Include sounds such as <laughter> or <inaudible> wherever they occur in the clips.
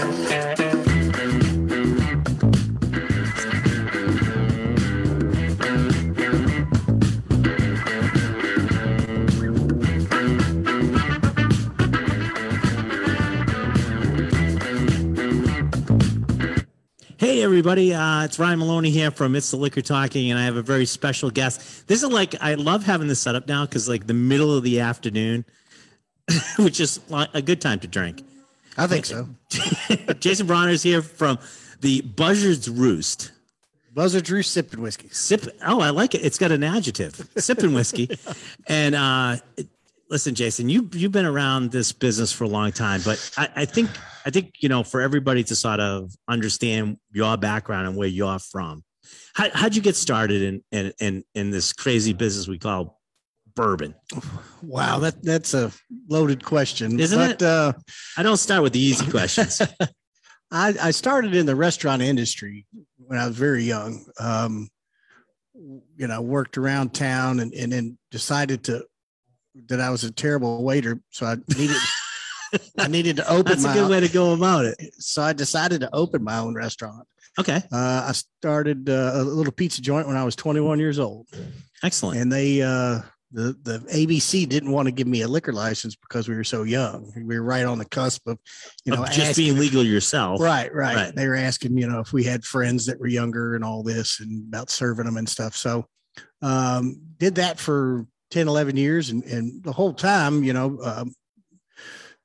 Hey everybody, uh, it's Ryan Maloney here from It's the Liquor Talking, and I have a very special guest. This is like I love having this set up now because like the middle of the afternoon, <laughs> which is a good time to drink. I think so. Jason Brauner is here from the Buzzards Roost. Buzzard Roost sipping whiskey. Sip. Oh, I like it. It's got an adjective. Sipping whiskey, <laughs> and uh, listen, Jason, you you've been around this business for a long time, but I, I think I think you know for everybody to sort of understand your background and where you're from. How, how'd you get started in in in in this crazy business we call bourbon? Wow, that that's a loaded question, Isn't but, it? Uh, I don't start with the easy <laughs> questions. I, I started in the restaurant industry when I was very young. Um, you know, worked around town and, and then decided to that I was a terrible waiter, so I needed I needed to open That's a good way to go about it. so I decided to open my own restaurant. Okay, Uh, I started uh, a little pizza joint when I was 21 years old. excellent. and they uh the the ABC didn't want to give me a liquor license because we were so young. We were right on the cusp of, you know, Of just asking- being legal yourself. right, right, Right. They were asking, you know, if we had friends that were younger and all this and about serving them and stuff. So um did that for 10, 11 years and and the whole time, you know, um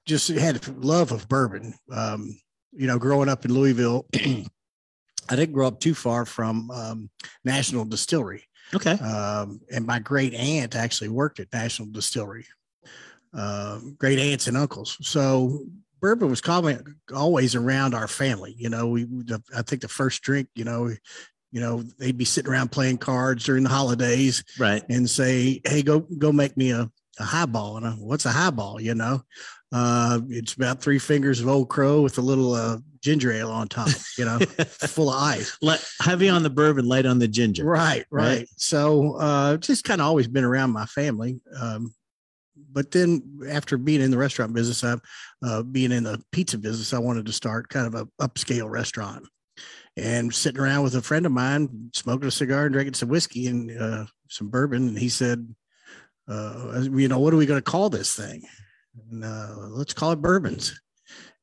just had a love of bourbon. Um, you know, growing up in Louisville, <clears throat> I didn't grow up too far from um, National Distillery Okay. um, and my great aunt actually worked at National Distillery. Um, great aunts and uncles. So bourbon was common, always around our family. You know, we the, I think the first drink, you know, you know, they'd be sitting around playing cards during the holidays Right. and say, "Hey, go go make me a, a highball." And I, what's a highball? You know, uh, it's about three fingers of Old Crow with a little uh, ginger ale on top. You know, <laughs> full of ice. Let, heavy on the bourbon, light on the ginger. Right, right. Right. So uh just kind of always been around my family. Um but then after being in the restaurant business, I uh being in the pizza business, I wanted to start kind of a upscale restaurant. And sitting around with a friend of mine, smoking a cigar and drinking some whiskey and uh some bourbon, and he said, uh, you know, what are we going to call this thing? And, uh, let's call it bourbons.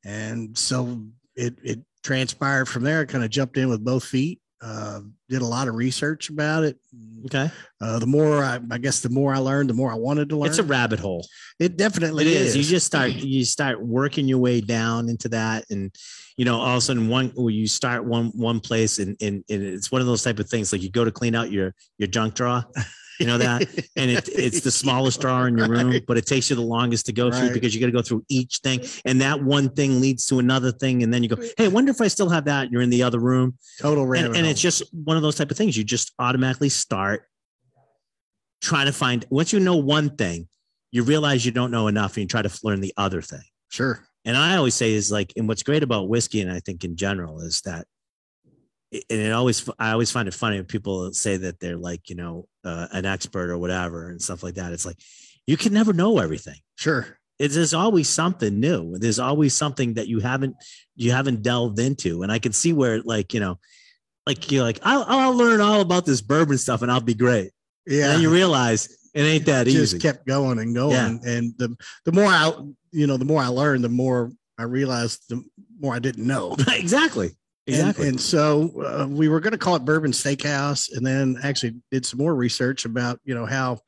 And so it it transpired from there. I kind of jumped in with both feet. Uh, did a lot of research about it. Okay. Uh, the more I, I guess, the more I learned, the more I wanted to learn. It's a rabbit hole. it definitely it is. is. You just start <clears throat> you start working your way down into that, and you know, all of a sudden one you start one one place, and, and and it's one of those type of things like you go to clean out your your junk drawer. <laughs> You know that, and it, it's the smallest <laughs> drawer in your room, Right. but it takes you the longest to go through because you got to go through each thing, and that one thing leads to another thing, and then you go, "Hey, I wonder if I still have that." You're in the other room, total and, random. and it's just one of those type of things. You just automatically start trying to find. Once you know one thing, you realize you don't know enough, and you try to learn the other thing. sure. And I always say is like, and what's great about whiskey, and I think in general is that, and it always, I always find it funny when people say that they're like, you know, uh, an expert or whatever and stuff like that. It's like you can never know everything. Sure. It's, there's always something new. There's always something that you haven't you haven't delved into, and I can see where like you know, like you're like I'll, I'll learn all about this bourbon stuff and I'll be great. And Yeah. then you realize it ain't that just easy. kept going and going. Yeah. And the the more I, you know, the more I learned, the more I realized, the more I didn't know. <laughs> exactly. And- Exactly. And, so uh, we were going to call it Bourbon Steakhouse, and then actually did some more research about you know how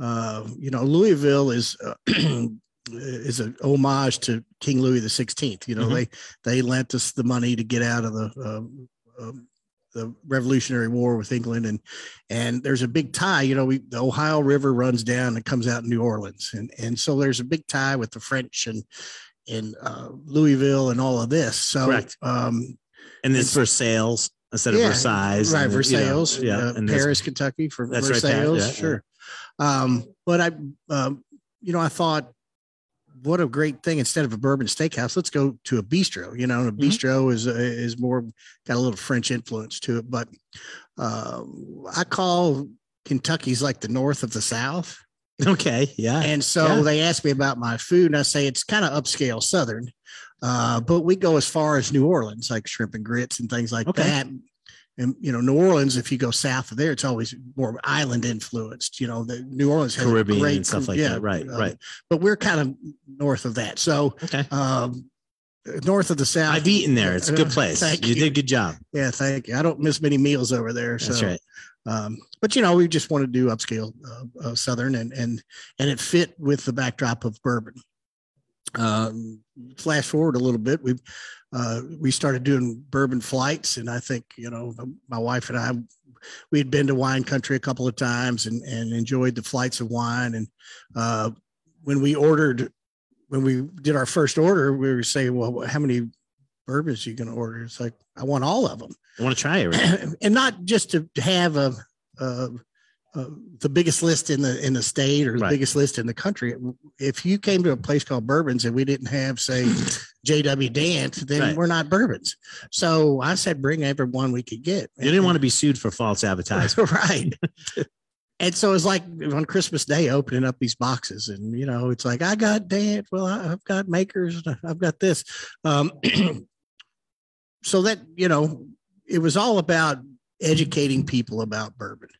uh, you know Louisville is uh, <clears throat> is a homage to King Louis the Sixteenth. You know Mhm. they they lent us the money to get out of the um, um, the Revolutionary War with England, and and there's a big tie. You know, we the Ohio River runs down and comes out in New Orleans, and and so there's a big tie with the French and in uh, Louisville and all of this. So Correct. um, and this Versailles instead of Yeah, Versailles. right and, you know, yeah. uh, and Paris, Kentucky for That's right, Versailles, Pat, yeah, sure. Um, but I, um, you know, I thought, what a great thing! Instead of a bourbon steakhouse, let's go to a bistro. You know, and a Mhm. bistro is is more got a little French influence to it. But uh, I call Kentucky's like the north of the South, Okay. Yeah. and so Yeah. they asked me about my food, and I say it's kind of upscale Southern. Uh, but we go as far as New Orleans, like shrimp and grits and things like Okay. that. And you know, New Orleans, if you go south of there, it's always more island influenced. You know, the New Orleans has Caribbean great and stuff like that. Right, uh, right. But we're kind of north of that. So Okay. um, north of the south. I've eaten there. It's a good <laughs> place. You you. did a good job. Yeah, thank you. I don't miss many meals over there. That's so, right. um, but you know, we just want to do upscale uh, uh, Southern, and and and it fit with the backdrop of bourbon. Um, flash forward a little bit, we uh, we started doing bourbon flights, and I think you know my wife and I we had been to wine country a couple of times and and enjoyed the flights of wine. And uh, when we ordered, when we did our first order, we were saying, well, how many bourbons are you going to order? It's like I want all of them I want to try it. <clears throat> And not just to have a, a, the biggest list in the in the state or the Right. biggest list in the country. If you came to a place called Bourbons and we didn't have, say, <laughs> J.W. Dant, then Right. we're not bourbons. So I said, bring everyone we could get. You didn't want to be sued for false advertising. <laughs> right. And so it's like on Christmas Day, opening up these boxes, and you know, it's like I got Dant. Well, I've got Maker's. I've got this. Um, <clears throat> so that you know, it was all about educating people about bourbon.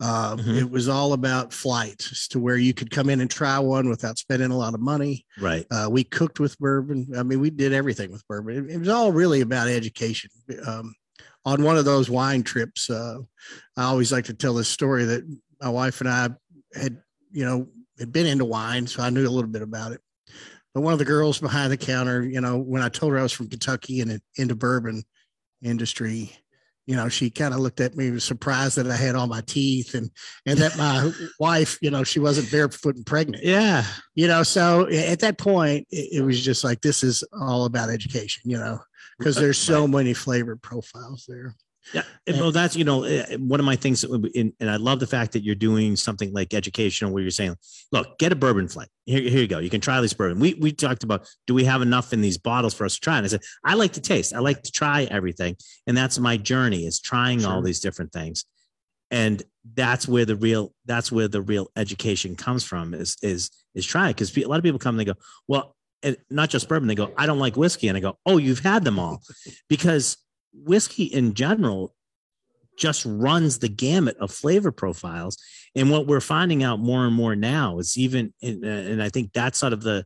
Uh, Mhm. It was all about flights to where you could come in and try one without spending a lot of money. Right. Uh, we cooked with bourbon. I mean, we did everything with bourbon. It, it was all really about education. Um, on one of those wine trips, uh, I always like to tell this story that my wife and I had, you know, had been into wine, so I knew a little bit about it. But one of the girls behind the counter, you know, when I told her I was from Kentucky and into bourbon industry, you know, she kind of looked at me, was surprised that I had all my teeth and and that my <laughs> wife, you know, she wasn't barefoot and pregnant. Yeah. you know so at that point it, it was just like this is all about education you know because there's so many flavor profiles there Yeah, and, well, that's you know eh, one of my things, that would be- and, and I love the fact that you're doing something like educational, where you're saying, "Look, get a bourbon flight. Here, here you go. You can try this bourbon." We we talked about, do we have enough in these bottles for us to try? And I said, I like to taste. I like to try everything, and that's my journey is trying all these different things, and that's where the real that's where the real education comes from is is is trying because a lot of people come and they go, well, and not just bourbon. They go, I don't like whiskey, and I go, oh, you've had them all, because whiskey in general just runs the gamut of flavor profiles. And what we're finding out more and more now is even and, and i think that's sort of the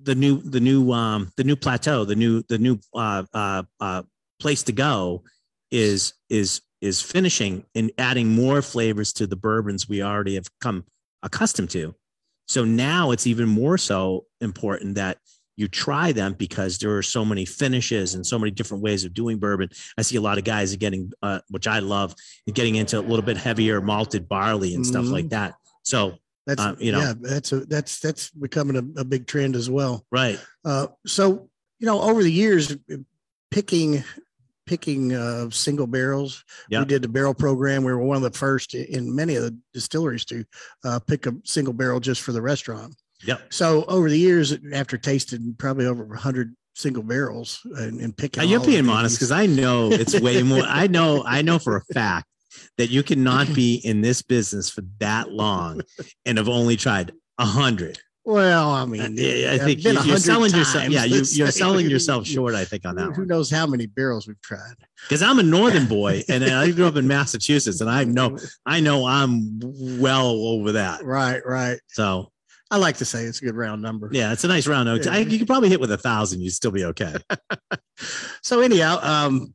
the new the new um the new plateau the new the new uh uh, uh place to go is is is finishing and adding more flavors to the bourbons we already have come accustomed to. So now it's even more so important that you try them because there are so many finishes and so many different ways of doing bourbon. I see a lot of guys are getting, uh, which I love, getting into a little bit heavier malted barley and stuff like that. So, that's Uh, you know. yeah that's a that's that's becoming a, a big trend as well right, uh, so you know over the years picking picking uh, single barrels Yeah. we did the barrel program we were one of the first in many of the distilleries to uh, pick a single barrel just for the restaurant Yep. so over the years after tasting probably over 100 single barrels and, and picking Uh, you're being honest because I know it's way <laughs> more. I know, I know for a fact that you cannot be in this business for that long and have only tried a hundred. Well, I mean, Yeah, I I've think you, you're hundred selling yourself. Yeah, you, you're say. selling yourself short. I think on that Who one knows how many barrels we've tried? because I'm a northern <laughs> boy and I grew up in Massachusetts and I know I know I'm well over that. Right, right. So I like to say it's a good round number. yeah, it's a nice round number. I, you could probably hit with a thousand. You'd still be okay. <laughs> So anyhow, um,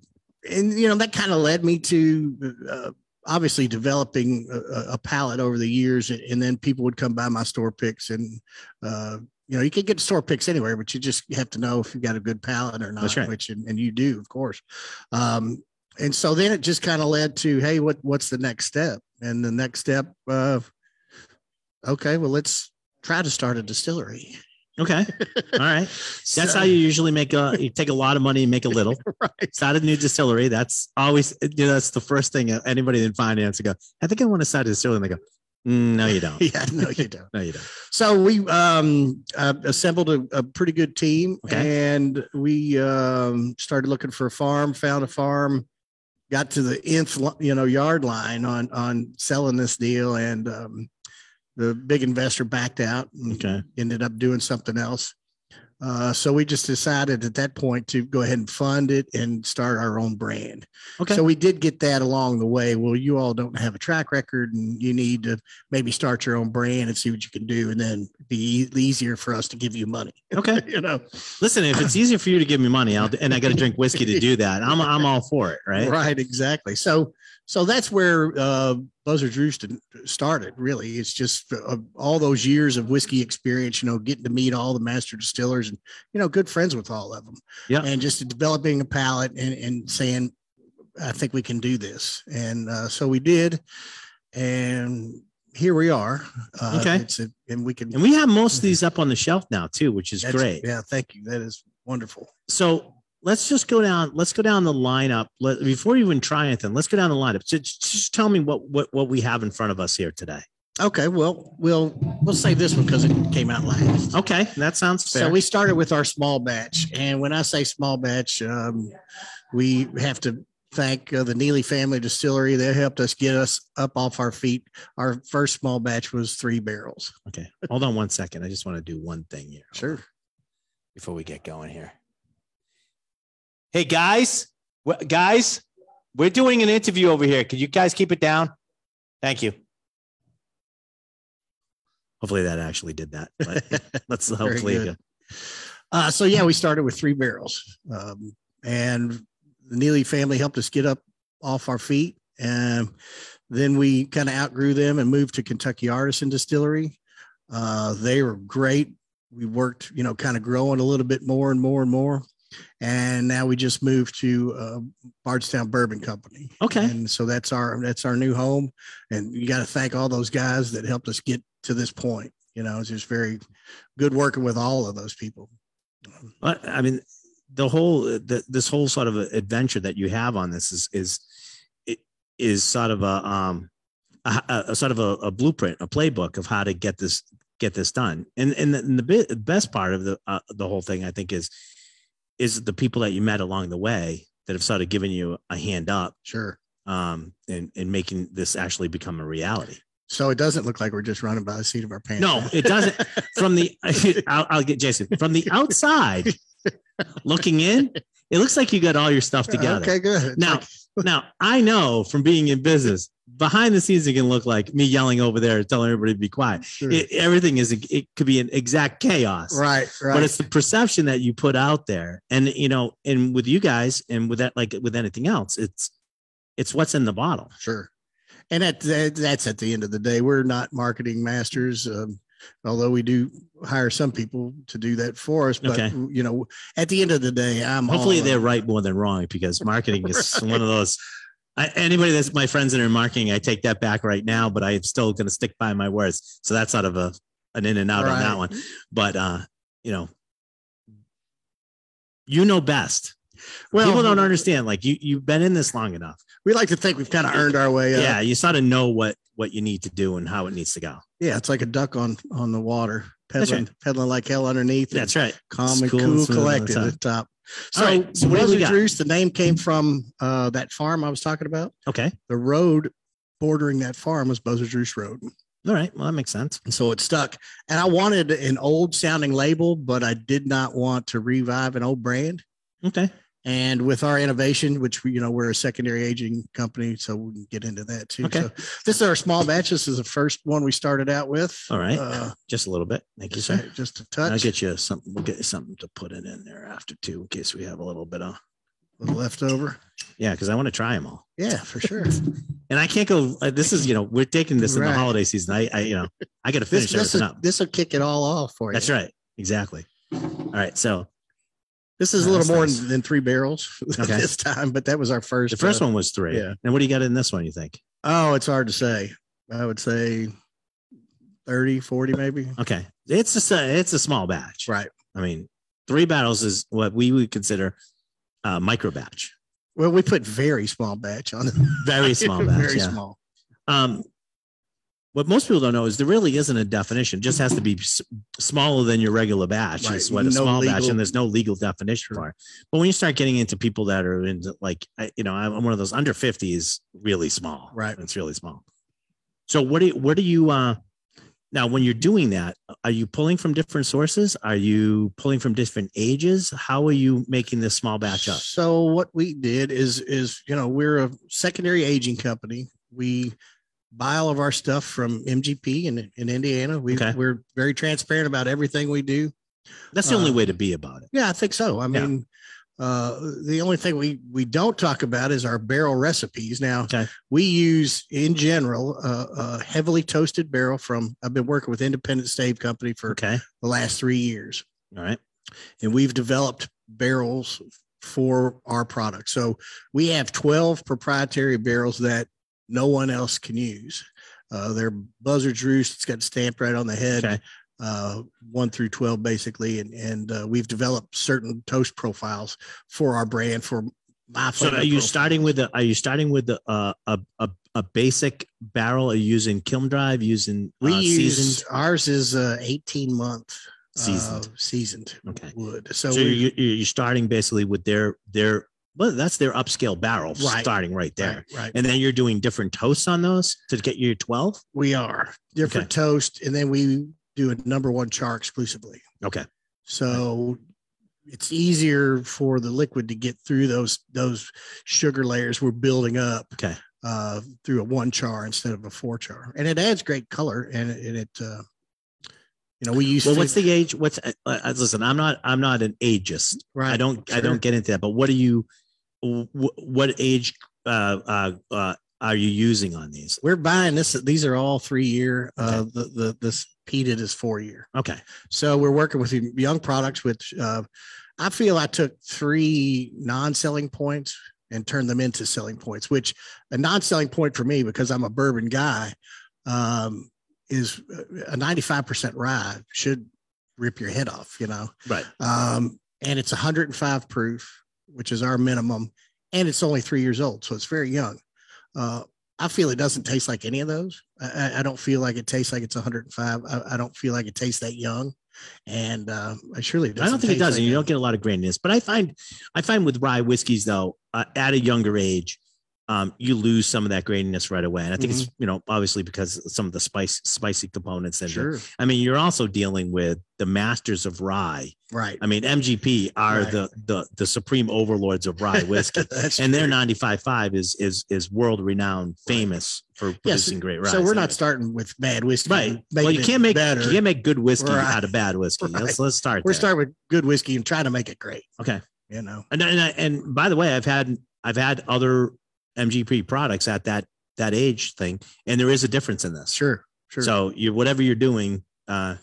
and you know that kind of led me to uh, obviously developing a, a palate over the years, and then people would come by my store picks, and uh, you know you can get store picks anywhere, but you just have to know if you got a good palate or not, right. which and, and you do, of course. Um, and so then it just kind of led to, hey, what what's the next step? And the next step, uh, okay, well let's try to start a distillery. Okay. <laughs> All right. That's So- how you usually make a. You take a lot of money and make a little. <laughs> right. Start a new distillery. That's always. You know, that's the first thing anybody in finance go. I think I want to start a distillery. And they go, "Mm, No, you don't. <laughs> Yeah, no, you don't. No, you don't. So we um, uh, assembled a, a pretty good team, Okay. and we um, started looking for a farm. Found a farm, got to the nth, you know, yard line on on selling this deal, and um, the big investor backed out. And Okay. ended up doing something else. Uh, so we just decided at that point to go ahead and fund it and start our own brand. Okay. So we did get that along the way. Well, you all don't have a track record and you need to maybe start your own brand and see what you can do. And then be easier for us to give you money, <laughs> okay. you know? Listen, if it's easier for you to give me money, I'll and I got to drink whiskey to do that. I'm I'm all for it, right? <laughs> Right. Exactly. So, so that's where uh, Roost started. Really, it's just uh, all those years of whiskey experience. You know, getting to meet all the master distillers and you know, good friends with all of them. Yeah. And just developing a palate and and saying, I think we can do this. And uh, so we did, and here we are. Uh, Okay. It's a, and we can. And we have most of these up on the shelf now too, which is great. Yeah. Thank you. That is wonderful. So let's just go down. Let's go down the lineup. Let, before you even try anything, let's go down the lineup. Just, just tell me what what what we have in front of us here today. Okay. Well, we'll we'll save this one because it came out last. Okay, that sounds fair. So we started with our small batch, and when I say small batch, um, we have to thank uh, the Neeley Family Distillery. They helped us get us up off our feet. Our first small batch was three barrels. okay, hold on one second. I just want to do one thing here. Sure. before we get going here. Hey guys, guys, we're doing an interview over here. Could you guys keep it down? Thank you. Hopefully that actually did that. But <laughs> let's hopefully. Uh, so yeah, we started with three barrels, um, and the Neeley family helped us get up off our feet, and then we kind of outgrew them and moved to Kentucky Artisan Distillery. Uh, they were great. We worked, you know, kind of growing a little bit more and more and more, and now we just moved to uh, Bardstown Bourbon Company. Okay. and so that's our that's our new home, and you got to thank all those guys that helped us get to this point. You know, it's just very good working with all of those people. I mean, the whole the, this whole sort of adventure that you have on this is is is sort of a um a, a- sort of a, a blueprint, a playbook of how to get this get this done. And and the, and the best part of the uh, the whole thing, I think, is is the people that you met along the way that have sort of given you a hand up Sure. um and and making this actually become a reality. So it doesn't look like we're just running by the seat of our pants. No, it doesn't. From the, <laughs> <laughs> I'll, I'll get Jason from the outside looking in. It looks like you got all your stuff together. Okay, good. Now, <laughs> now I know from being in business, behind the scenes it can look like me yelling over there, telling everybody to be quiet. Sure. It, everything is it could be an exact chaos, right, right. but it's the perception that you put out there, and you know, and with you guys, and with that, like with anything else, it's it's what's in the bottle. sure. And that, that that's at the end of the day. We're not marketing masters, um, although we do hire some people to do that for us. But Okay. you know, at the end of the day, I'm Hopefully, they're right more than wrong because marketing is <laughs> one of those. I, anybody that's my friends that are marketing, I take that back right now, but I'm still going to stick by my words. So that's sort of a an in and out on that one. But uh, you know, you know best. Well, People don't understand. Like you, you've been in this long enough. We like to think we've kind of earned our way. Up. Yeah, you sort of know what what you need to do and how it needs to go. yeah. It's like a duck on on the water, pedaling, pedaling like hell underneath. That's right. calm and Cool cool, collected at the top. So, right, so what do we? Roost, the name came from uh, that farm I was talking about. Okay. The road bordering that farm was Buzzards Roost Road. All right. Well, that makes sense. And so it stuck. And I wanted an old sounding label, but I did not want to revive an old brand. Okay. And with our innovation, which we, you know, we're a secondary aging company, so we can get into that too. Okay. So this is our small batch. This is the first one we started out with. All right. Uh, Just a little bit. Thank you, sir. just, sir. just I'll get you something. We'll get you something to put it in there after too, in case we have a little bit of. left over. Yeah, because I want to try them all, Yeah, for sure. <laughs> and I can't go. Uh, this is you know we're taking this in the holiday season. I, I you know I got to finish this everything will, up. this will kick it all off for you. That's right. Exactly. All right. So This is a little more nice. than three barrels <laughs> Okay. this time, but that was our first. the first uh, one was three. yeah. And what do you got in this one? You think? Oh, it's hard to say. I would say 30, 40 maybe. Okay, it's just a it's a small batch. Right. I mean, three battles is what we would consider a micro batch. Well, we put very small batch on it. Very <laughs> small batch. very yeah. small. Um, what most people don't know is there really isn't a definition. It just has to be s- smaller than your regular batch. Right. Is what a No small batch, and there's no legal definition for it. But when you start getting into people that are in like, I, you know, I'm one of those under 50 is really small. Right. It's really small. So what do you, what do you, uh, Now, when you're doing that, are you pulling from different sources? Are you pulling from different ages? How are you making this small batch up? So what we did is is you know we're a secondary aging company. We buy all of our stuff from MGP in in Indiana. We Okay. we're very transparent about everything we do. That's the only Uh, way to be about it. Yeah, I think so. I Yeah. mean, uh, the only thing we we don't talk about is our barrel recipes. Now, Okay. we use in general uh, a heavily toasted barrel from. I've been working with Independent Stave Company for Okay. the last three years, All right. and we've developed barrels for our product. So we have twelve proprietary barrels that no one else can use. Uh, they're Buzzard's Roost. It's got stamped right on the head Okay. uh, one through 12 basically. And, and uh, we've developed certain toast profiles for our brand for my So are you profile. starting with the are you starting with the uh, a, a a basic barrel? Are you using kiln dried, using we uh, use seasoned? ours is uh 18 month Seasoned. uh, seasoned Okay. wood. So, So, we, you're you're starting basically with their their well, that's their upscale barrel Right. starting right there. right, right. And then you're doing different toasts on those to get your 12. we are different toast. And then we do a number one char exclusively. Okay. So it's easier for the liquid to get through those those sugar layers we're building up Okay. uh, through a one char instead of a four char, and it adds great color. And it, and it uh, you know, we used Well, to what's the age? What's uh, uh, listen? I'm not. I'm not an ageist. right. I don't. I don't get into that. But what do you? Wh- What age uh, uh, uh, are you using on these? We're buying this. These are all three year. Uh, the the this peated is four year. Okay. So we're working with young products, which uh, I feel I took three non-selling points and turned them into selling points. Which a non-selling point for me, because I'm a bourbon guy, um, is a 95% rye should rip your head off. You know, Right. um, and it's 105 proof, which is our minimum, and it's only three years old, so it's very young. Uh, I feel it doesn't taste like any of those. I, I- don't feel like it tastes like it's 105. I, I don't feel like it tastes that young, and uh, I surely I don't think it does, like and you don't get a lot of graininess. But I find, I find with rye whiskeys though, uh, at a younger age, um, you lose some of that graininess right away. And I think it's you know obviously because some of the spice, spicy components. And the- Sure, I mean, you're also dealing with the masters of rye. right. I mean, MGP are Right. the the the supreme overlords of rye whiskey. <laughs> And their true. 95.5 is is is world renowned, famous for Yes, producing great rye. So we're not starting with bad whiskey, right. Well, you can't make better. you can't make good whiskey Right. out of bad whiskey. <laughs> Let's let's start. We're there. starting with good whiskey and trying to make it great. Okay. You know, And and, and by the way, I've had I've had other MGP products at that that age thing, and there is a difference in this. sure, sure. So you whatever you're doing, uh,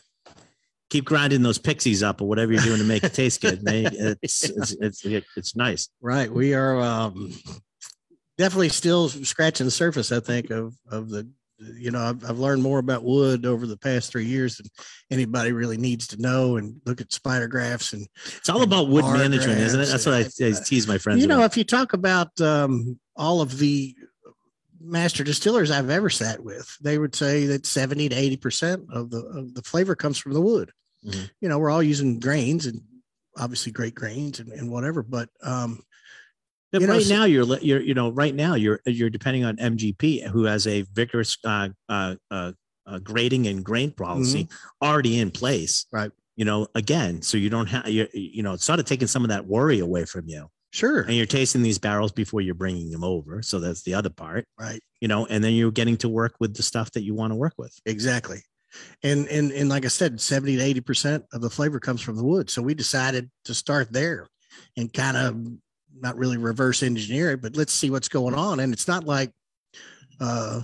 keep grinding those pixies up or whatever you're doing to make it taste good. <laughs> May- It's, it's, it's it's nice. Right. We are um, definitely still scratching the surface, I think, of of the you know, I've, I've learned more about wood over the past three years than anybody really needs to know and look at spider graphs and It's all about wood management, isn't it? That's what I, I uh, tease my friends. you know, about. if you talk about um, all of the master distillers I've ever sat with, they would say that 70 to 80% of the of the flavor comes from the wood. Mhm. You know, we're all using grains and obviously great grains and, and whatever, but um, But you know, right now you're you're you know right now you're you're depending on MGP who has a vigorous uh, uh, uh, uh, grading and grain policy already in place. Mm-hmm. Right. You know, again, so you don't have you you know it's sort of taking some of that worry away from you, sure. and you're tasting these barrels before you're bringing them over. So that's the other part. Right. You know, and then you're getting to work with the stuff that you want to work with. Exactly. And and and like I said, 70 to 80 percent of the flavor comes from the wood. So we decided to start there and kind of not really reverse engineer it, but let's see what's going on. And it's not like uh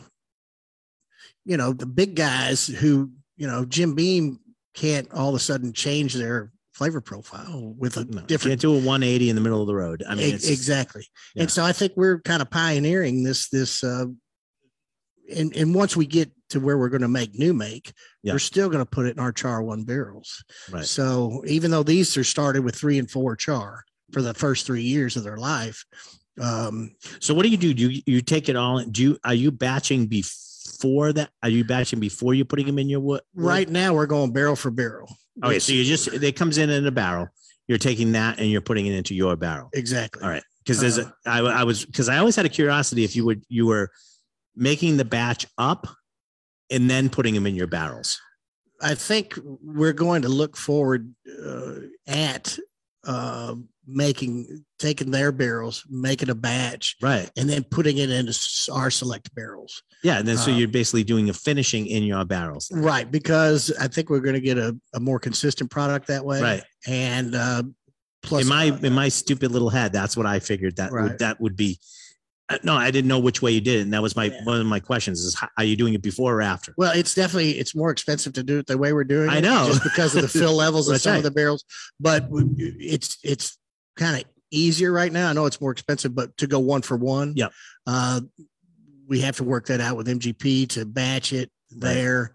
you know, the big guys who, you know, Jim Beam can't all of a sudden change their flavor profile with a No, different can't do a 180 in the middle of the road. I mean, E- exactly. yeah. And so I think we're kind of pioneering this this uh and and once we get to where we're going to make new make, Yeah. we're still going to put it in our char one barrels. right. So even though these are started with three and four char for the first three years of their life, um, So what do you do? Do you, you take it all? Do you are you batching before that? Are you batching before you're putting them in your wood? right now we're going barrel for barrel. Okay, so you just it comes in in a barrel. You're taking that and you're putting it into your barrel. exactly. All right, because there's Uh-huh. a, I, I was because I always had a curiosity if you would you were making the batch up and then putting them in your barrels. I think we're going to look forward uh, at uh, making taking their barrels, making a batch, Right. and then putting it into our select barrels. Yeah. And then so Um, you're basically doing a finishing in your barrels. Right, because I think we're going to get a, a more consistent product that way. Right. and uh, plus in my uh, in my stupid little head, that's what I figured that Right. would, that would be. uh, No, I didn't know which way you did it, and that was my Yeah. one of my questions: is how, are you doing it before or after? Well, it's definitely it's more expensive to do it the way we're doing it. I know. just because of the fill levels <laughs> of some right. of the barrels. But it's it's kind of easier right now. I know it's more expensive, but to go one for one, yeah, Uh, we have to work that out with MGP to batch it there,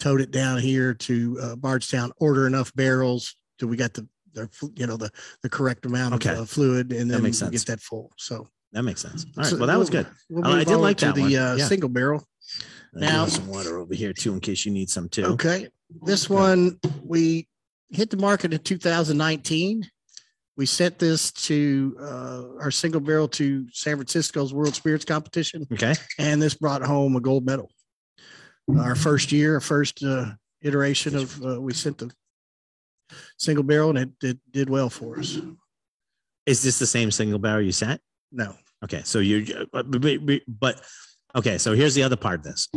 tote it down here to uh, Bardstown, order enough barrels till we got the the you know the the correct amount Okay. of uh, fluid, and That then sense. get that full. So That makes sense. All right. So well, that was good. We'll I- did like that the one. uh, Yeah. single barrel. I Now- some water over here too, in case you need some too. Okay. This one, we hit the market in 2019. We sent this to uh, our single barrel to San Francisco's World Spirits Competition, Okay. and this brought home a gold medal. Our first year, our first uh, iteration of, uh, we sent the single barrel, and it, it did well for us. Is this the same single barrel you sent? No, Okay. So you, but, but, but okay. So here's the other part of this.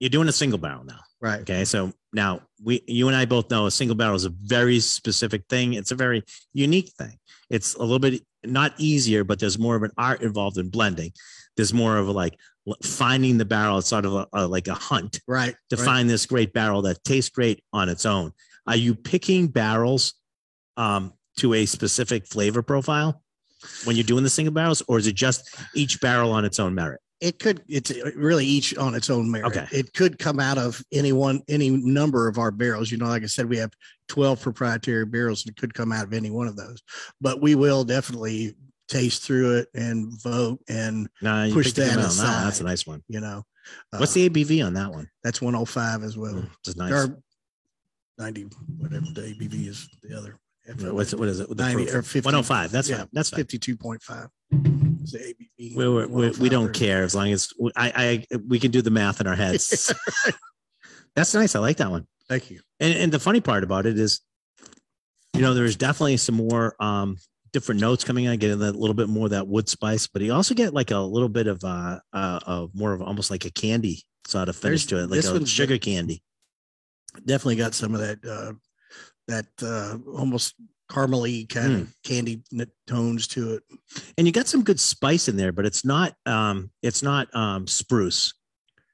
You're doing a single barrel now. Right. Okay. So now we, you and I both know a single barrel is a very specific thing. It's a very unique thing. It's a little bit not easier, but there's more of an art involved in blending. There's more of a like finding the barrel. It's sort of a, a like a hunt Right. to right. find this great barrel that tastes great on its own. Are you picking barrels um, to a specific flavor profile when you're doing the single barrels, or is it just each barrel on its own merit? It could it's really each on its own merit Okay. it could come out of any one any number of our barrels you know like i said we have 12 proprietary barrels and it could come out of any one of those but we will definitely taste through it and vote and you Push that barrel. No, that's a nice one. you know uh, What's the ABV on that one? that's 105 as well Mm, nice. or 90 whatever the abv is the other What's it? What is it? The 90 proof? or 50 105. That's yeah, fine. That's fine. 52.5 is the abv We, we, we, we don't care as long as I, I we can do the math in our heads. <laughs> That's nice. I like that one. thank you And and the funny part about it is, you know, there's definitely some more um different notes coming on, getting a little bit more of that wood spice, but you also get like a little bit of uh uh, uh more of almost like a candy sort of finish There's- to it, like this a one's sugar candy. definitely got some of that uh that uh almost caramely kind Hmm. of candy tones to it And you got some good spice in there, but it's not um it's not um spruce.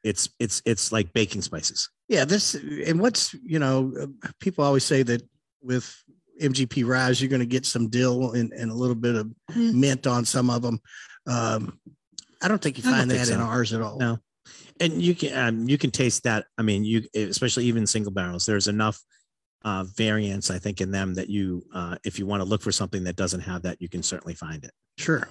It's it's it's like baking spices. yeah this and what's you know people always say that with mgp ryes you're going to get some dill and, and a little bit of Hmm. mint on some of them um i don't think you find that in ours at all No. and you can um, you can taste that. I mean, you especially even single barrels. There's enough uh, variance, I think, in them that you, uh, if you want to look for something that doesn't have that, you can certainly find it. sure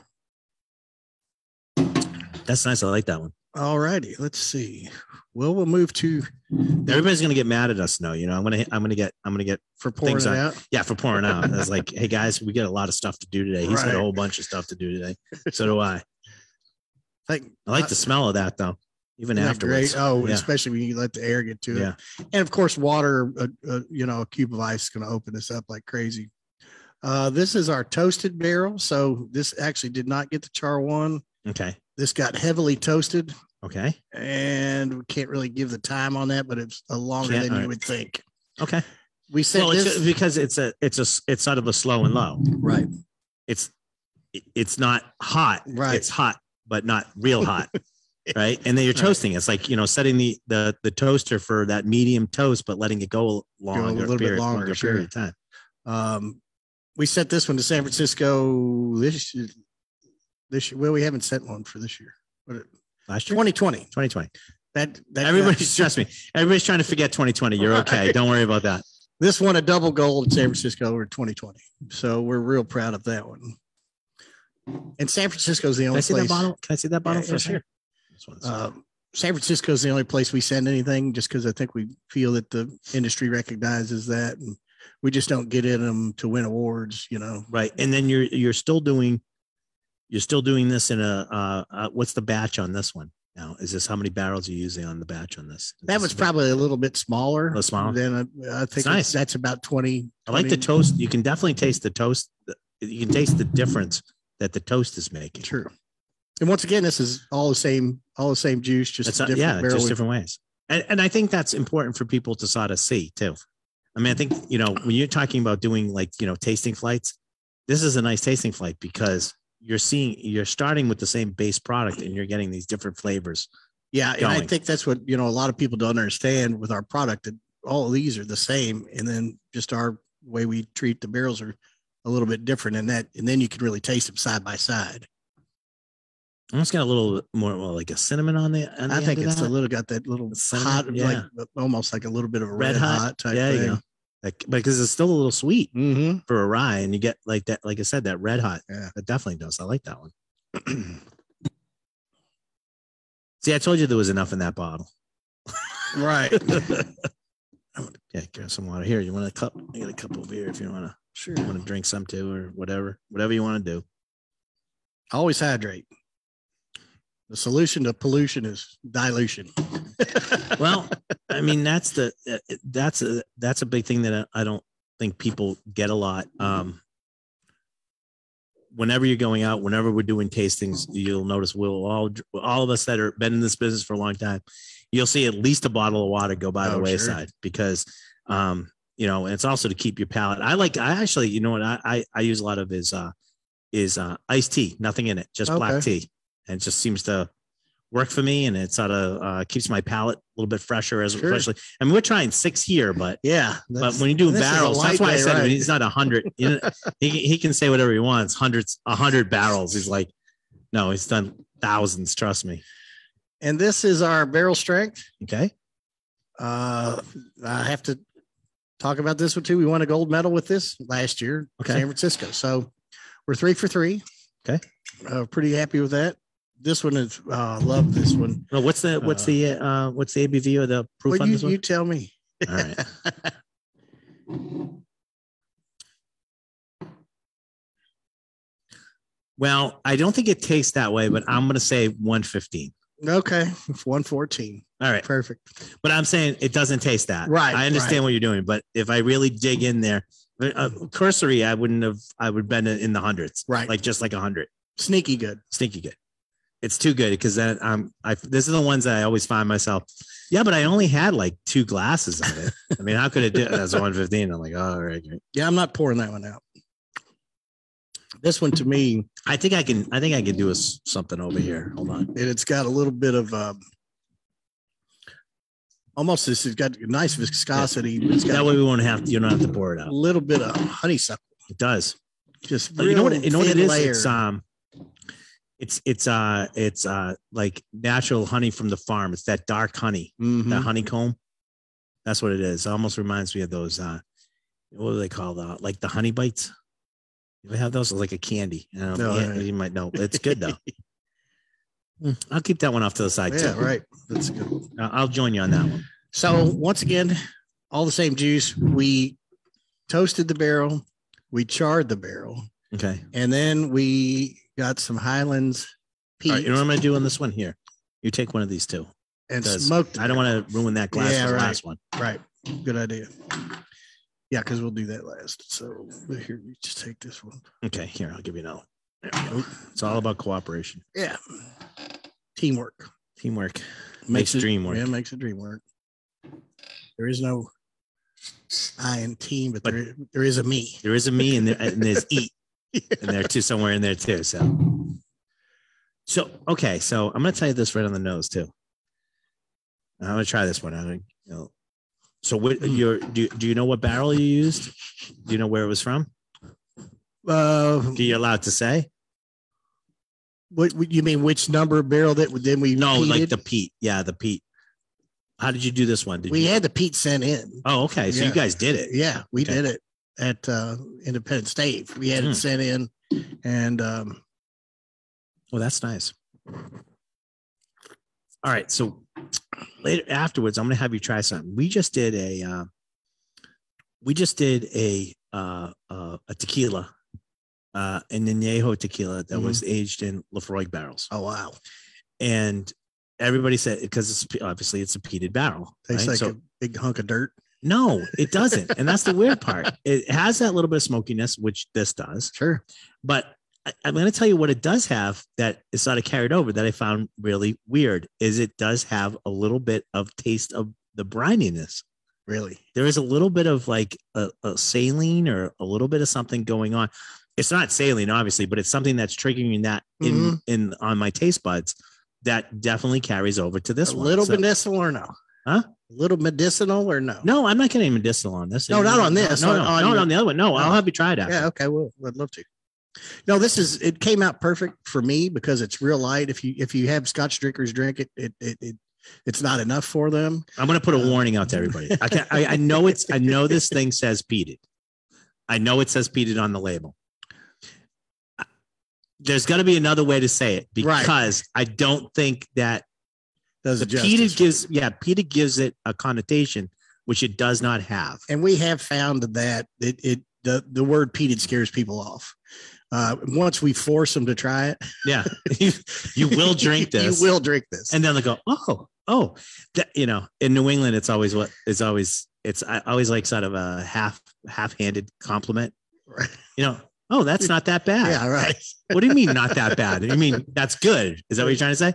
That's nice. I like that one. all righty let's see well we'll move to Everybody's gonna get mad at us. No, you know, I'm gonna I'm gonna get I'm gonna get for pouring Things are- out yeah for pouring out. I was like, hey guys, we got a lot of stuff to do today. He's got a whole bunch of stuff to do today. So do I. <laughs> Think- I like the smell of that though, even afterwards. Oh, Yeah. especially when you let the air get to it. And of course, water, uh, uh, you know, a cube of ice is going to open this up like crazy. Uh, this is our toasted barrel. So this actually did not get the char one. Okay. This got heavily toasted Okay. and we can't really give the time on that, but it's a longer Can't- than you alright. would think. Okay. We said Well, it's this, because it's a it's a it's sort of a slow and low. right. it's it's not hot Right. it's hot but not real hot <laughs> right and then you're Right. toasting it's like you know setting the the the toaster for that medium toast but letting it go longer a little bit period, longer, longer sure. period of time Um, we sent this one to San Francisco this this year. Well, we haven't sent one for this year, but last year 2020. 2020 That, that everybody's trust me everybody's trying to forget 2020 you're okay don't worry about that This won a double gold in San Francisco over 2020. So we're real proud of that one. And San Francisco is the can only i see place. that bottle can i see that bottle Yeah, for sure. Um, San Francisco is the only place we send anything just because I think we feel that the industry recognizes that and we just don't get in them to win awards, you know. right and then you're you're still doing you're still doing this in a uh, uh what's the batch on this one Now, is this how many barrels are you're using on the batch on this? Is That this was a bit- probably a little bit smaller. little smaller? Than I think nice. that's about 20. I like the toast. You can definitely taste the toast. You can taste the difference that the toast is making. True. And once again, this is all the same, all the same juice, just It's different yeah, barrel. just different ways. And, and I think that's important for people to sort of see too. I mean, I think, you know, when you're talking about doing like, you know, tasting flights, this is a nice tasting flight because you're seeing, you're starting with the same base product and you're getting these different flavors. Yeah, and I think that's what you know. A lot of people don't understand with our product that all of these are the same, and then just our way we treat the barrels are a little bit different, and that, and then you can really taste them side by side. Almost got a little more well, like a cinnamon on the. On the I think of it's a little got that little Cinnamon, hot, yeah. like almost like a little bit of a Red red, hot, hot, type yeah, thing. you like because it's still a little sweet Mm-hmm. for a rye, and you get like that, like I said, that red hot. Yeah. That definitely does. I like that one. <clears throat> See, I told you there was enough in that bottle. Right. <laughs> yeah, grab some water here. You want a cup? I got a cup over here if you want to. Sure. Want to drink some too, or whatever, whatever you want to do. Always hydrate. The solution to pollution is dilution. <laughs> Well, I mean, that's the uh, that's a that's a big thing that I don't think people get a lot. Um, whenever you're going out, whenever we're doing tastings, you'll notice we'll all all of us that are been in this business for a long time, you'll see at least a bottle of water go by the Oh, sure. wayside because, um, you know, and it's also to keep your palate. I like I actually, you know what I I, I use a lot of is uh is uh iced tea, nothing in it, just black tea, it just seems to work for me, and it sort of uh, keeps my palate a little bit fresher as Sure. especially. I mean, we're trying six here, but yeah. but when you do barrels, that's why I said right. he's not a hundred. You know, he he can say whatever he wants. Hundreds, a hundred barrels. He's like, no, he's done thousands. Trust me. And this is our barrel strength. Okay. Uh, I have to talk about this one too. We won a gold medal with this last year, Okay. San Francisco. So we're three for three. Okay. Uh, pretty happy with that. This one is, uh, love this one. Well, what's the what's Uh, the uh what's the ABV or the proof Well, on you, this one? you tell me. All right. <laughs> Well, I don't think it tastes that way, but I'm going to say 115. Okay. <laughs> 114. All right. Perfect. But I'm saying it doesn't taste that. Right, I understand right. what you're doing, but if I really dig in there, uh, cursory, I wouldn't have, I would have been in the hundreds, Right. like just like a hundred. Sneaky good. Sneaky good. It's too good because then I'm, I, this is the ones that I always find myself, yeah, but I only had like two glasses of it. <laughs> I mean, how could it do That's 115. I'm like, oh, all right. Yeah. I'm not pouring that one out. This one to me, I think I can, I think I can do a, something over here. Hold on. and it's got a little bit of, um, almost this has got nice viscosity. but It's got That way we won't have, to. you don't have to pour it out. a little bit of honeysuckle. It does. Just you know what? You know what it is? layer. It's um, it's it's uh, it's uh, like natural honey from the farm. It's that dark honey, Mhm. that honeycomb. That's what it is. It almost reminds me of those. Uh, what do they call the like the honey bites? You have those? It's like a candy. You, know, No, yeah, I- you might know. It's good though. <laughs> Mm, I'll keep that one off to the side Yeah, too. right. That's good. I- I'll join you on that one. So once again, all the same juice. We toasted the barrel, we charred the barrel, Okay. and then we got some Highlands All right. You know what I'm gonna do on this one here? You take one of these two. And smoked. I don't want to ruin that glass Yeah, right. last one. Right. Good idea. Yeah, because we'll do that last. So here, you just take this one. Okay. Here, I'll give you another. Go. It's all about cooperation, Yeah. Teamwork teamwork. Makes it- dream work. Yeah, makes a dream work. There is no I and team, but, But- there, there is a me. There is a me and, there, and there's <laughs> eat <laughs> in there too, somewhere in there too. So, so okay. So I'm gonna tell you this right on the nose too. I'm gonna try this one. I'm gonna, you know, so what Mm. your do, do you know what barrel you used? Do you know where it was from? Uh, Are you allowed to say? what what- you mean? Which number barrel that then we No, like the peat. Yeah, the peat. How did you do this one? Did we you? had the peat sent in. oh, okay. So Yeah. you guys did it. Yeah, we Okay. did it at uh, Independent Stave. We had Hmm. it sent in, and um, Well, that's nice. All right. So later afterwards, I'm going to have you try something. We just did a, uh, we just did a, uh, uh, a tequila, uh, an añejo tequila that Mhm. was aged in Laphroaig barrels. oh wow, And everybody said because it's obviously it's a peated barrel. Tastes right? like So- a big hunk of dirt. No, it doesn't, and that's the weird part. It has that little bit of smokiness, which this does, Sure. but I, I'm going to tell you what it does have that is sort of carried over that I found really weird is it does have a little bit of taste of the brininess. Really. There is a little bit of like a, a saline or a little bit of something going on. It's not saline, obviously, but it's something that's triggering that in Mhm. in on my taste buds that definitely carries over to this a one. little So- medicinal or no? Huh? A little medicinal or no? No, I'm not getting medicinal on this. No, not on this, No, on- no, on no, on the other one. No, I'll Oh. have you try it out. Yeah. Okay. Well, I'd love to. No, this is it came out perfect for me because it's real light. If you if you have Scotch drinkers drink it, it it, it it's not enough for them. I'm going to put a Uh, warning out to everybody. I, can, I I know it's I know this thing says peated. I know it says peated on the label. There's got to be another way to say it Right. because I don't think that Does the it justice. peated gives yeah peated gives it a connotation which it does not have. and we have found that it, it the the word peated scares people off. Uh, once we force them to try it, Yeah, <laughs> you, you will drink <laughs> this, you will drink this. and then they go, oh, oh, that, you know, in New England, it's always what it's always it's I always like sort of a half half handed compliment. Right. You know, oh, that's not that bad. <laughs> yeah, right. What do you mean not that bad? You mean that's good? Is that what you're trying to say?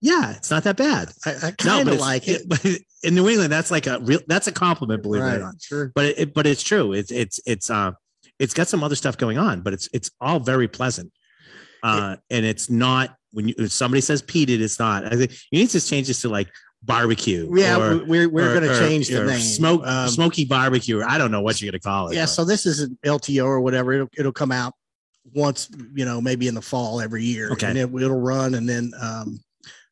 Yeah, it's not that bad. I, I No, kind of it's- like it. But <laughs> in New England, that's like a real that's a compliment, believe it or not. Sure. But it, but it's true. It's it's it's uh it's got some other stuff going on, but it's it's all very pleasant. Uh, and it's not when you if somebody says peated, it's not. I think you need to change this to like barbecue. Yeah, or- we're we're going to change the name. Smoke Um, smoky barbecue. I don't know what you're gonna call it. yeah. but- So this is an LTO or whatever. It'll it'll come out once, you know, maybe in the fall every year. Okay. And it, it'll run, and then um,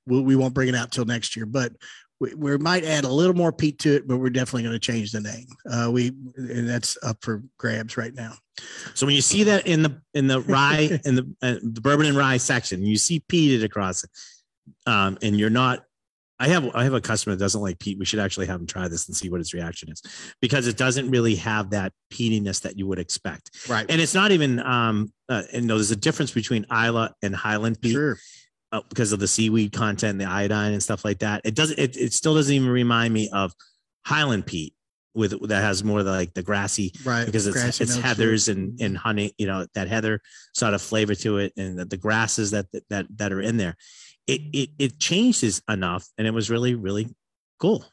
we we won't bring it out till next year, but. We, we might add a little more peat to it, but we're definitely going to change the name. Uh, we and that's up for grabs right now. So when you see that in the in the <laughs> rye in the uh, the bourbon and rye section, you see peated across it, um, and you're not. I have I have a customer that doesn't like peat. We should actually have him try this and see what his reaction is, because it doesn't really have that peatiness that you would expect, Right. and it's not even. Um, uh, and know, there's a difference between Islay and Highland peat Sure. Uh, because of the seaweed content, the iodine and stuff like that. It doesn't. It, it still doesn't even remind me of Highland peat with that has more like the grassy Right. because it's Grassy it's heathers and and honey, you know, that heather sort of flavor to it, and the, the grasses that that that are in there. It it it changes enough, and it was really really cool.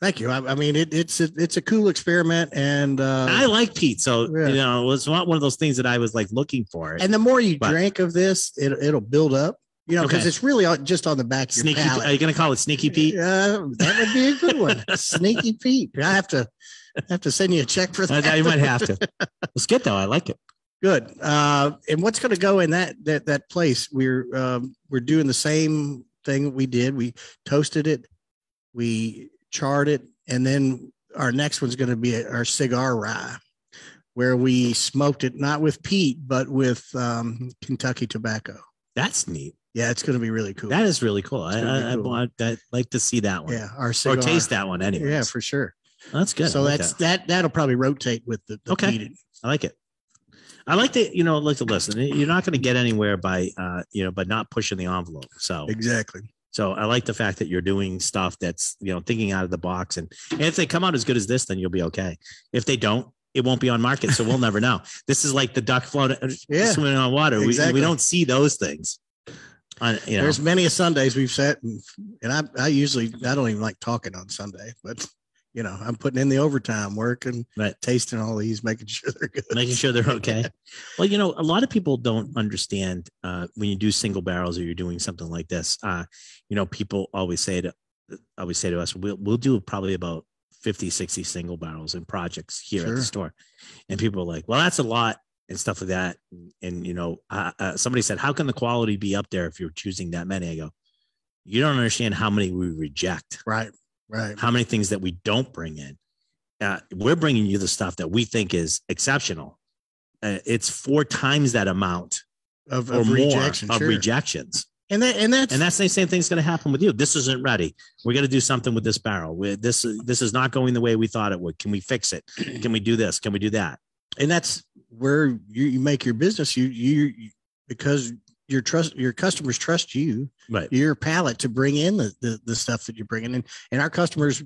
Thank you. I, I mean, it, it's a, it's a cool experiment, and uh, I like peat, so Yeah. you know, it was not one of those things that I was like looking for. and the more you But- drink of this, it, it'll build up. You know, because Okay. it's really just on the back of your Sneaky, palate. are you gonna call it Sneaky Pete? Uh, that would be a good one. <laughs> Sneaky Pete. I have to have to send you a check for that. you might have to. It's good though. I like it. Good. Uh, and what's going to go in that that that place? We're um, we're doing the same thing we did. We toasted it, we charred it, and then our next one's going to be our cigar rye, where we smoked it not with peat but with um, Kentucky tobacco. That's neat. Yeah, it's going to be really cool. That is really cool. I, I, I cool. I'd like to see that one. yeah, our Or taste that one anyway. Yeah, for sure. that's good. So like that's that. that. That'll probably rotate with the, the Okay. peated. I like it. I like to, you know, like to listen. You're not going to get anywhere by, uh, you know, by not pushing the envelope. So, Exactly. so I like the fact that you're doing stuff that's, you know, thinking out of the box. And, and if they come out as good as this, then you'll be okay. If they don't, it won't be on market. So we'll never know. This is like the duck floating, Yeah, swimming on water. We, we don't see those things. On, you know, There's many a Sundays we've sat and and I I usually I don't even like talking on Sunday, but you know I'm putting in the overtime work and Right. tasting all these, making sure they're good. making sure they're okay. <laughs> well, you know, a lot of people don't understand uh, when you do single barrels or you're doing something like this. Uh, you know, people always say to always say to us, we'll we'll do probably about 50, 60 single barrels and projects here at the store. And people are like, well, that's a lot and stuff like that. And, and, you know, uh, uh, somebody said, how can the quality be up there if you're choosing that many? I go, you don't understand how many we reject Right, right. how many things that we don't bring in. Uh, we're bringing you the stuff that we think is exceptional. Uh, it's four times that amount Of, of more rejection, of sure. rejections. and that and that's And that's the same thing's going to happen with you. This isn't ready. We're going to do something with this barrel. we this this is not going the way we thought it would. Can we fix it? Can we do this? Can we do that? and that's where you, you make your business. You you you- because your trust your customers trust you Right. your palate to bring in the, the the stuff that you're bringing in and our customers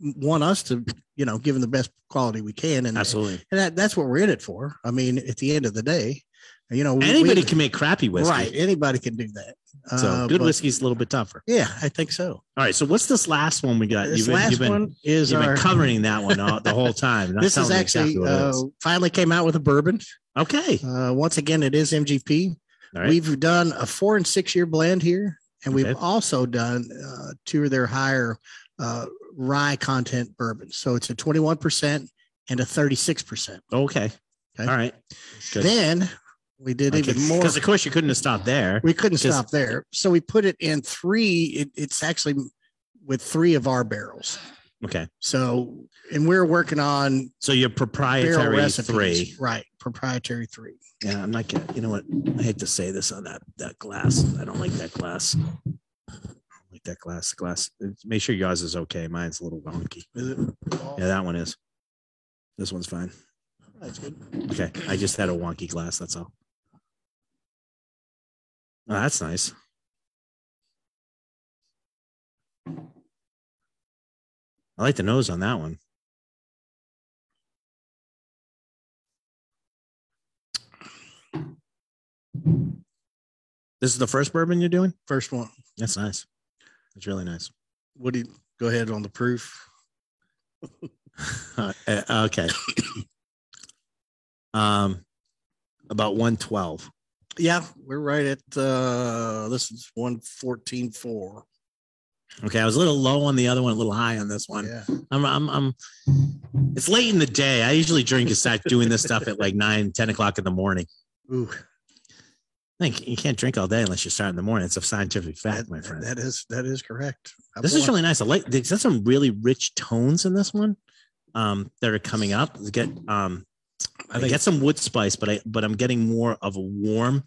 want us to you know give them the best quality we can and, Absolutely. and that, that's what we're in it for i mean at the end of the day you know Anybody we- can make crappy whiskey. right anybody can do that So Uh, good but- whiskey's a little bit tougher. yeah i think so All right. So what's this last one we got? this You've been, last you've been, one is you've been covering that one all, the whole time. <laughs> this is actually exactly uh, is. finally came out with a bourbon okay. uh, once again it is mgp right. We've done a four and six year blend here, and we've also done uh, two of their higher uh, rye content bourbons. So it's a 21% and a 36%. okay. Okay. All right. Good. Then we did even more. Because of course you couldn't have stopped there. We couldn't stop there. So we put it in three. It, it's actually with three of our barrels. Okay. So, and we're working on So your proprietary recipes. three. Right. Proprietary three. Yeah, I'm not getting. You know what? I hate to say this on that that glass. I don't like that glass. I don't like that glass. Glass. Make sure yours is okay. Mine's a little wonky. Is it? Yeah, that one is. This one's fine. That's good. Okay. I just had a wonky glass. That's all. Oh, that's nice. I like the nose on that one. This is the first bourbon you're doing? First one. That's nice. That's really nice. What do you go ahead on the proof? <laughs> Uh, uh, okay. <coughs> um, about 112. Yeah, we're right at uh this is one fourteen four. Okay, I was a little low on the other one, a little high on this one. Yeah. I'm, I'm, I'm. It's late in the day. I usually drink and start doing this stuff at like nine, 10 o'clock in the morning. Ooh, I think you can't drink all day unless you start in the morning. It's a scientific fact, that, my friend. that is that is correct. I'm this is really nice. I like. There's some really rich tones in this one, um, that are coming up. Get um, I, I get some wood spice, but I but I'm getting more of a warm,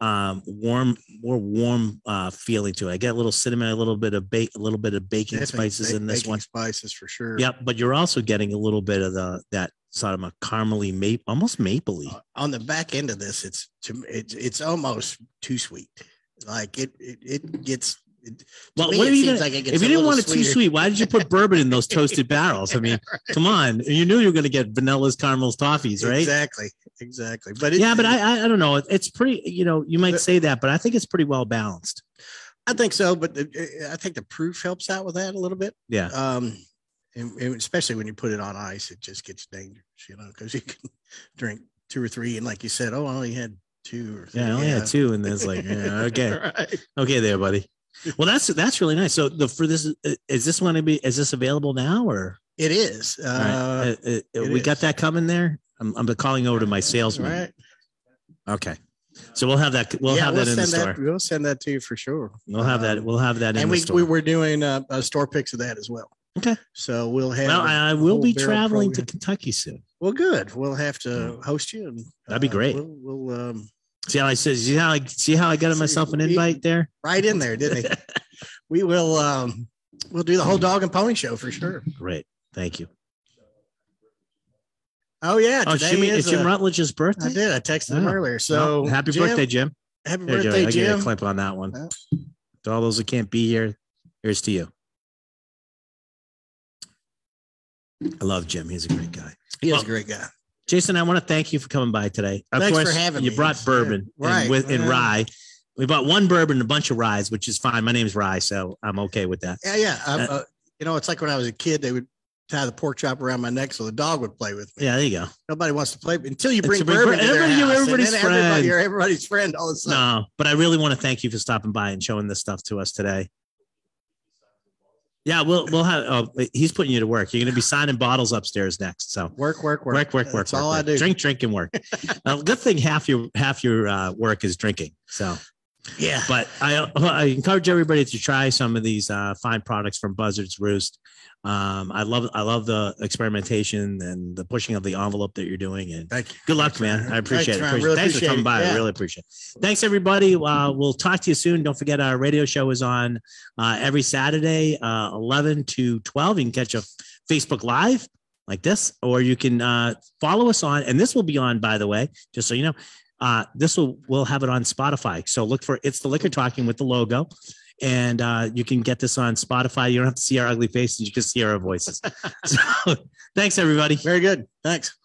um, warm, more warm uh feeling to it. I get a little cinnamon, a little bit of bake, a little bit of baking definitely spices ba- in this baking one. Spices for sure. Yep, but you're also getting a little bit of the that sort of a caramely maple, almost mapley. Uh, on the back end of this, it's to it's it's almost too sweet. Like it it, it gets. Well, what are you gonna- like If you didn't want it too sweet, why did you put bourbon in those <laughs> toasted barrels? I mean, come on, you knew you were going to get vanillas, caramels, toffees, right? Exactly, exactly. But it, yeah, but I, I don't know. It's pretty. You know, you might But- say that, but I think it's pretty well balanced. I think so. But the, I think the proof helps out with that a little bit. Yeah. Um, and, and especially when you put it on ice, it just gets dangerous, you know, because you can <laughs> drink two or three, and like you said, oh, I only had two or three. Yeah, I only had two, and it's like, <laughs> yeah, okay, right. okay, there, buddy. Well, that's that's really nice. So the for this is this one to be is this available now or It is. All right. Uh, Uh, uh, it we got that coming there? I'm, I'm calling over to my salesman. right. Okay, so we'll have that. We'll Yeah, have that in the store. that. We'll send that to you for sure. We'll have that. Um, We'll have that in and the we, we were doing uh, uh, store picks of that as well. Okay. So we'll have. well, I, will be traveling to. Kentucky soon. Well, good. We'll have to host you. And, That'd be uh, great. We'll, we'll um, See how I said? See how I see how I got myself an invite there? right in there, didn't he? <laughs> we will. Um, we'll do the whole dog and pony show for sure. Great, thank you. Oh yeah, Oh, Jim, is it's Jim uh, Rutledge's birthday. I did. I texted him Oh, earlier. So Well, happy Jim, birthday, Jim. Happy Here, Joey, birthday, I'll give you a Jim. clip on that one. To all those that can't be here, here's to you. I love Jim. He's a great guy. He is Well, a great guy. Jason, I want to thank you for coming by today. Of Thanks for course, having you me. brought Yeah, bourbon right, and with and rye. We bought one bourbon and a bunch of ryes, which is fine. My name's Rye, so I'm okay with that. Yeah, yeah. Uh, uh, you know, it's like when I was a kid, they would tie the pork chop around my neck so the dog would play with me. Yeah, there you go. Nobody wants to play until you bring Until bourbon bring- everybody- you're house, and everybody's then everybody- friend. You're everybody's friend all of a sudden. No, but I really want to thank you for stopping by and showing this stuff to us today. Yeah, we'll we'll have. Oh, he's putting you to work. You're going to be signing bottles upstairs next. So Work, work, work, work, work, work. That's work, all work. I do. Drink, drink, and work. <laughs> uh, good thing half your half your uh, work is drinking. So, Yeah. but I I encourage everybody to try some of these uh, fine products from Buzzards Roost. Um, I love I love the experimentation and the pushing of the envelope that you're doing. And Thank you. good luck, man. I appreciate Thanks, it. man. Appreciate Really. Thanks for coming it. by. I really appreciate it. Thanks, everybody. Uh, we'll talk to you soon. Don't forget our radio show is on uh, every Saturday, uh, 11 to 12. You can catch a Facebook Live like this, or you can uh, follow us on, and this will be on, by the way, just so you know, uh, this will we'll have it on Spotify. So look for it's the liquor talking with the logo. And uh, you can get this on Spotify. You don't have to see our ugly faces; you can see our voices. <laughs> so, thanks, everybody. Very good. Thanks.